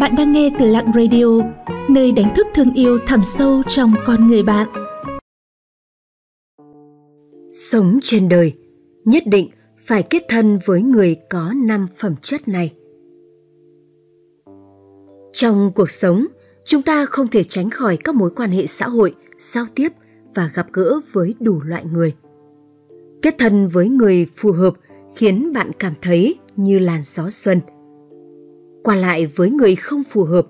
Bạn đang nghe từ Lặng Radio, nơi đánh thức thương yêu thẳm sâu trong con người bạn. Sống trên đời, nhất định phải kết thân với người có năm phẩm chất này. Trong cuộc sống, chúng ta không thể tránh khỏi các mối quan hệ xã hội, giao tiếp và gặp gỡ với đủ loại người. Kết thân với người phù hợp khiến bạn cảm thấy như làn gió xuân. Qua lại với người không phù hợp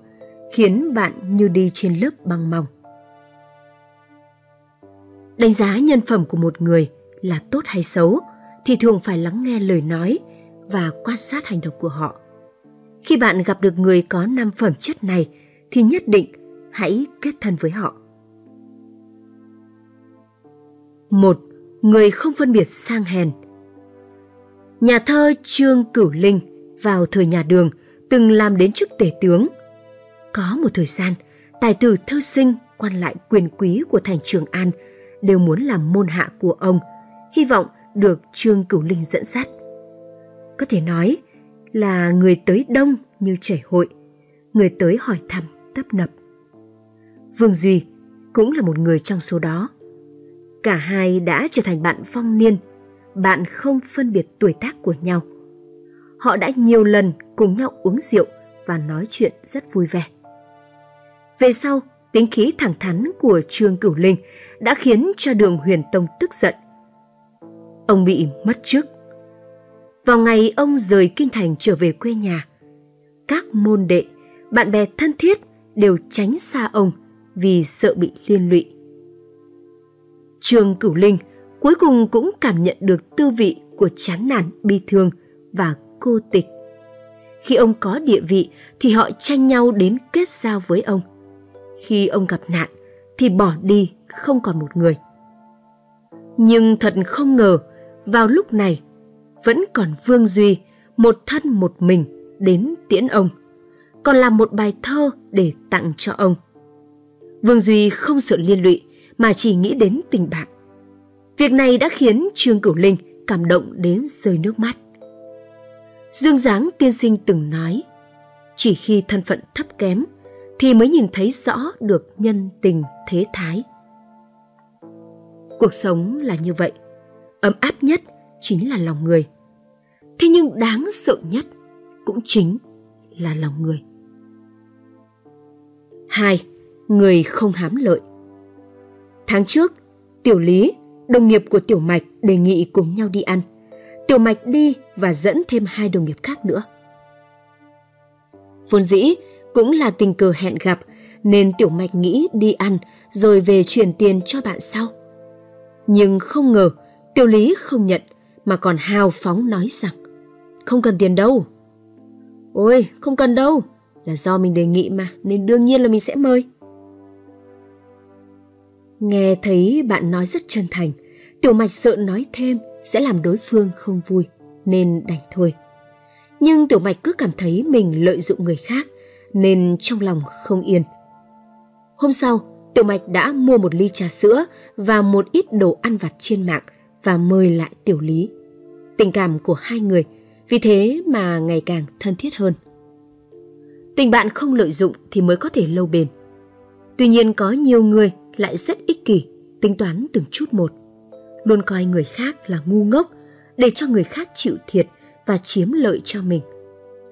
khiến bạn như đi trên lớp băng mỏng. Đánh giá nhân phẩm của một người là tốt hay xấu thì thường phải lắng nghe lời nói và quan sát hành động của họ. Khi bạn gặp được người có năm phẩm chất này thì nhất định hãy kết thân với họ. Một, người không phân biệt sang hèn. Nhà thơ Trương Cửu Linh vào thời nhà Đường từng làm đến chức tể tướng. Có một thời gian, tài tử thư sinh quan lại quyền quý của thành Trường An đều muốn làm môn hạ của ông, hy vọng được Trương Cửu Linh dẫn dắt. Có thể nói là người tới đông như chảy hội, người tới hỏi thăm tấp nập. Vương Duy cũng là một người trong số đó. Cả hai đã trở thành bạn phong niên, bạn không phân biệt tuổi tác của nhau. Họ đã nhiều lần cùng nhau uống rượu và nói chuyện rất vui vẻ. Về sau, tính khí thẳng thắn của Trương Cửu Linh đã khiến cho đường huyền tông tức giận. Ông bị mất chức. Vào ngày ông rời kinh thành trở về quê nhà, các môn đệ, bạn bè thân thiết đều tránh xa ông vì sợ bị liên lụy. Trương Cửu Linh cuối cùng cũng cảm nhận được tư vị của chán nản bi thương và cô tịch. Khi ông có địa vị thì họ tranh nhau đến kết giao với ông. Khi ông gặp nạn thì bỏ đi không còn một người. Nhưng thật không ngờ, vào lúc này vẫn còn Vương Duy, một thân một mình đến tiễn ông, còn làm một bài thơ để tặng cho ông. Vương Duy không sợ liên lụy mà chỉ nghĩ đến tình bạn. Việc này đã khiến Trương Cửu Linh cảm động đến rơi nước mắt. Dương Giáng tiên sinh từng nói, chỉ khi thân phận thấp kém thì mới nhìn thấy rõ được nhân tình thế thái. Cuộc sống là như vậy, ấm áp nhất chính là lòng người. Thế nhưng đáng sợ nhất cũng chính là lòng người. Hai, người không hám lợi. Tháng trước, Tiểu Lý, đồng nghiệp của Tiểu Mạch đề nghị cùng nhau đi ăn – Tiểu Mạch đi và dẫn thêm hai đồng nghiệp khác nữa. Vốn dĩ cũng là tình cờ hẹn gặp nên Tiểu Mạch nghĩ đi ăn rồi về chuyển tiền cho bạn sau. Nhưng không ngờ Tiểu Lý không nhận mà còn hào phóng nói rằng không cần tiền đâu. Ôi, không cần đâu, là do mình đề nghị mà nên đương nhiên là mình sẽ mời. Nghe thấy bạn nói rất chân thành, Tiểu Mạch sợ nói thêm sẽ làm đối phương không vui nên đành thôi. Nhưng Tiểu Mạch cứ cảm thấy mình lợi dụng người khác nên trong lòng không yên. Hôm sau, Tiểu Mạch đã mua một ly trà sữa và một ít đồ ăn vặt trên mạng và mời lại Tiểu Lý. Tình cảm của hai người vì thế mà ngày càng thân thiết hơn. Tình bạn không lợi dụng thì mới có thể lâu bền. Tuy nhiên có nhiều người lại rất ích kỷ, tính toán từng chút một luôn coi người khác là ngu ngốc để cho người khác chịu thiệt và chiếm lợi cho mình.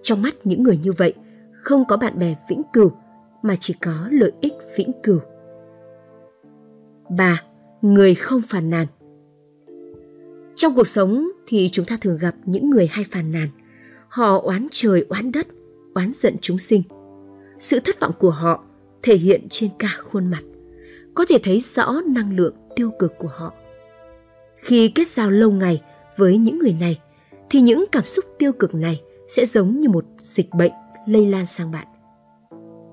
Trong mắt những người như vậy, không có bạn bè vĩnh cửu mà chỉ có lợi ích vĩnh cửu. 3. Người không phàn nàn Trong cuộc sống thì chúng ta thường gặp những người hay phàn nàn. Họ oán trời oán đất, oán giận chúng sinh. Sự thất vọng của họ thể hiện trên cả khuôn mặt. Có thể thấy rõ năng lượng tiêu cực của họ. Khi kết giao lâu ngày với những người này thì những cảm xúc tiêu cực này sẽ giống như một dịch bệnh lây lan sang bạn.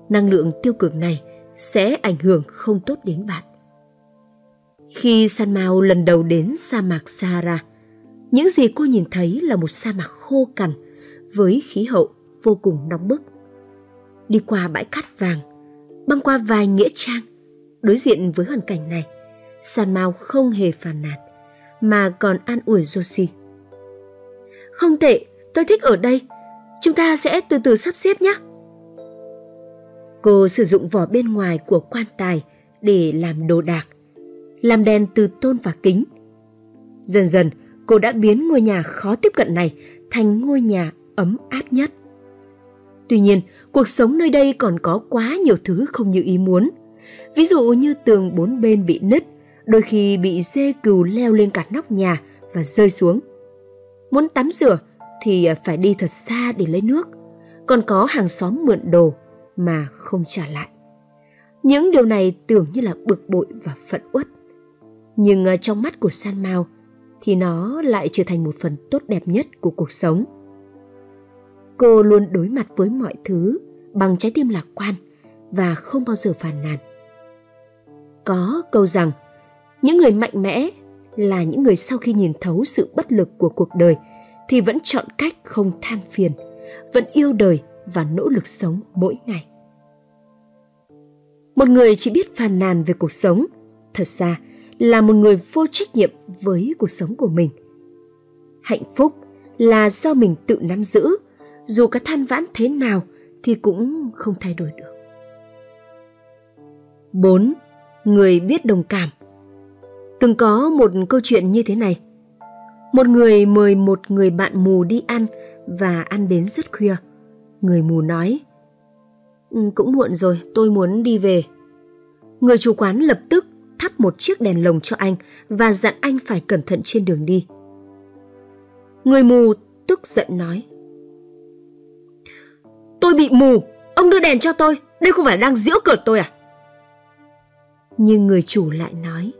Năng lượng tiêu cực này sẽ ảnh hưởng không tốt đến bạn. Khi San Mao lần đầu đến sa mạc Sahara, những gì cô nhìn thấy là một sa mạc khô cằn với khí hậu vô cùng nóng bức. Đi qua bãi cát vàng, băng qua vài nghĩa trang, đối diện với hoàn cảnh này, San Mao không hề phàn nàn mà còn an ủi Josie. Không tệ, tôi thích ở đây. Chúng ta sẽ từ từ sắp xếp nhé. Cô sử dụng vỏ bên ngoài của quan tài để làm đồ đạc, làm đèn từ tôn và kính. Dần dần, cô đã biến ngôi nhà khó tiếp cận này thành ngôi nhà ấm áp nhất. Tuy nhiên, cuộc sống nơi đây còn có quá nhiều thứ không như ý muốn. Ví dụ như tường bốn bên bị nứt, đôi khi bị dê cừu leo lên cả nóc nhà và rơi xuống. Muốn tắm rửa thì phải đi thật xa để lấy nước. Còn có hàng xóm mượn đồ mà không trả lại. Những điều này tưởng như là bực bội và phận uất. Nhưng ờ, trong mắt của San Mao thì nó lại trở thành một phần tốt đẹp nhất của cuộc sống. Cô luôn đối mặt với mọi thứ bằng trái tim lạc quan và không bao giờ phàn nàn. Có câu rằng, những người mạnh mẽ là những người sau khi nhìn thấu sự bất lực của cuộc đời thì vẫn chọn cách không than phiền, vẫn yêu đời và nỗ lực sống mỗi ngày. Một người chỉ biết phàn nàn về cuộc sống, thật ra là một người vô trách nhiệm với cuộc sống của mình. Hạnh phúc là do mình tự nắm giữ, dù có than vãn thế nào thì cũng không thay đổi được. 4. Người biết đồng cảm Từng có một câu chuyện như thế này. Một người mời một người bạn mù đi ăn và ăn đến rất khuya. Người mù nói, ừ, cũng muộn rồi, tôi muốn đi về. Người chủ quán lập tức thắp một chiếc đèn lồng cho anh và dặn anh phải cẩn thận trên đường đi. Người mù tức giận nói, Tôi bị mù, ông đưa đèn cho tôi, đây không phải đang giễu cợt tôi à? Nhưng người chủ lại nói,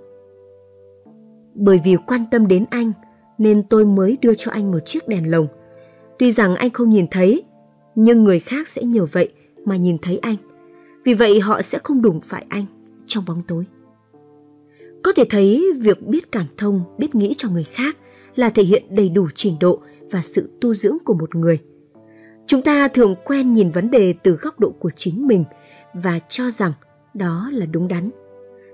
bởi vì quan tâm đến anh nên tôi mới đưa cho anh một chiếc đèn lồng. Tuy rằng anh không nhìn thấy, nhưng người khác sẽ nhờ vậy mà nhìn thấy anh. Vì vậy họ sẽ không đụng phải anh trong bóng tối. Có thể thấy việc biết cảm thông, biết nghĩ cho người khác là thể hiện đầy đủ trình độ và sự tu dưỡng của một người. Chúng ta thường quen nhìn vấn đề từ góc độ của chính mình và cho rằng đó là đúng đắn.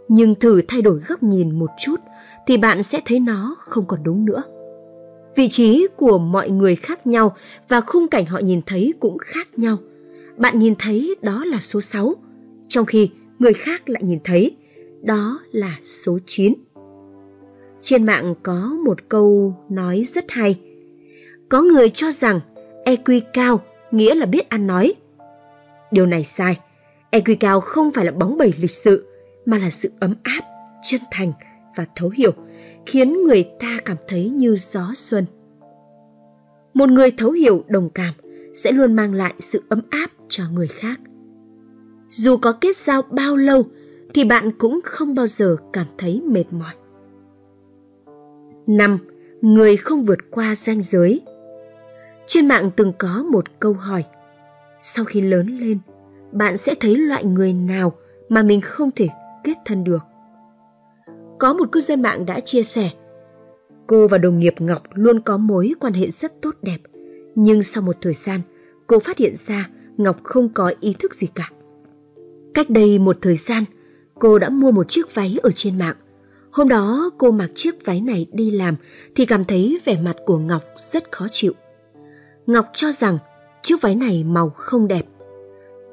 Nhưng thử thay đổi góc nhìn một chút thì bạn sẽ thấy nó không còn đúng nữa. Vị trí của mọi người khác nhau và khung cảnh họ nhìn thấy cũng khác nhau. Bạn nhìn thấy đó là số 6, trong khi người khác lại nhìn thấy đó là số 9. Trên mạng có một câu nói rất hay. Có người cho rằng EQ cao nghĩa là biết ăn nói. Điều này sai. EQ cao không phải là bóng bẩy lịch sự, mà là sự ấm áp, chân thành và thấu hiểu, khiến người ta cảm thấy như gió xuân. Một người thấu hiểu đồng cảm sẽ luôn mang lại sự ấm áp cho người khác. Dù có kết giao bao lâu thì bạn cũng không bao giờ cảm thấy mệt mỏi. 5. Người không vượt qua ranh giới Trên mạng từng có một câu hỏi Sau khi lớn lên, bạn sẽ thấy loại người nào mà mình không thể kết thân được? Có một cư dân mạng đã chia sẻ Cô và đồng nghiệp Ngọc luôn có mối quan hệ rất tốt đẹp Nhưng sau một thời gian, cô phát hiện ra Ngọc không có ý thức gì cả. Cách đây một thời gian, cô đã mua một chiếc váy ở trên mạng. Hôm đó cô mặc chiếc váy này đi làm thì cảm thấy vẻ mặt của Ngọc rất khó chịu. Ngọc cho rằng chiếc váy này màu không đẹp.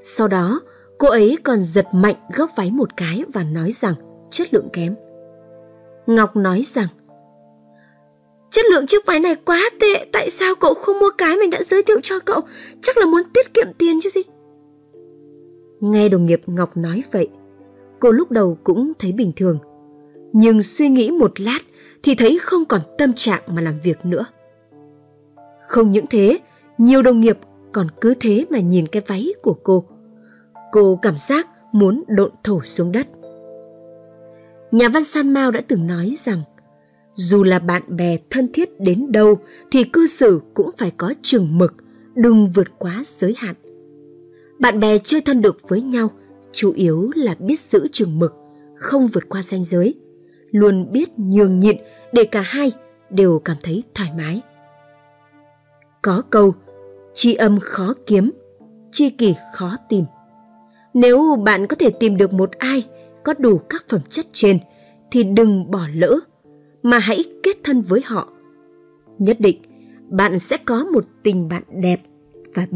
Sau đó, cô ấy còn giật mạnh góc váy một cái và nói rằng chất lượng kém. Ngọc nói rằng Chất lượng chiếc váy này quá tệ, tại sao cậu không mua cái mình đã giới thiệu cho cậu? Chắc là muốn tiết kiệm tiền chứ gì? Nghe đồng nghiệp Ngọc nói vậy, cô lúc đầu cũng thấy bình thường. Nhưng suy nghĩ một lát thì thấy không còn tâm trạng mà làm việc nữa. Không những thế, nhiều đồng nghiệp còn cứ thế mà nhìn cái váy của cô. Cô cảm giác muốn độn thổ xuống đất. Nhà văn San Mao đã từng nói rằng dù là bạn bè thân thiết đến đâu thì cư xử cũng phải có chừng mực, đừng vượt quá giới hạn. Bạn bè chơi thân được với nhau chủ yếu là biết giữ chừng mực, không vượt qua ranh giới, luôn biết nhường nhịn để cả hai đều cảm thấy thoải mái. Có câu, tri âm khó kiếm, tri kỷ khó tìm. Nếu bạn có thể tìm được một ai có đủ các phẩm chất trên, thì đừng bỏ lỡ, mà hãy kết thân với họ. Nhất định, bạn sẽ có một tình bạn đẹp và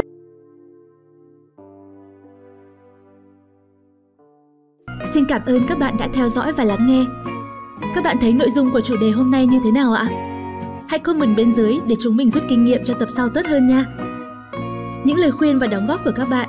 Xin cảm ơn các bạn đã theo dõi và lắng nghe. Các bạn thấy nội dung của chủ đề hôm nay như thế nào ạ? Hãy comment bên dưới để chúng mình rút kinh nghiệm cho tập sau tốt hơn nha. Những lời khuyên và đóng góp của các bạn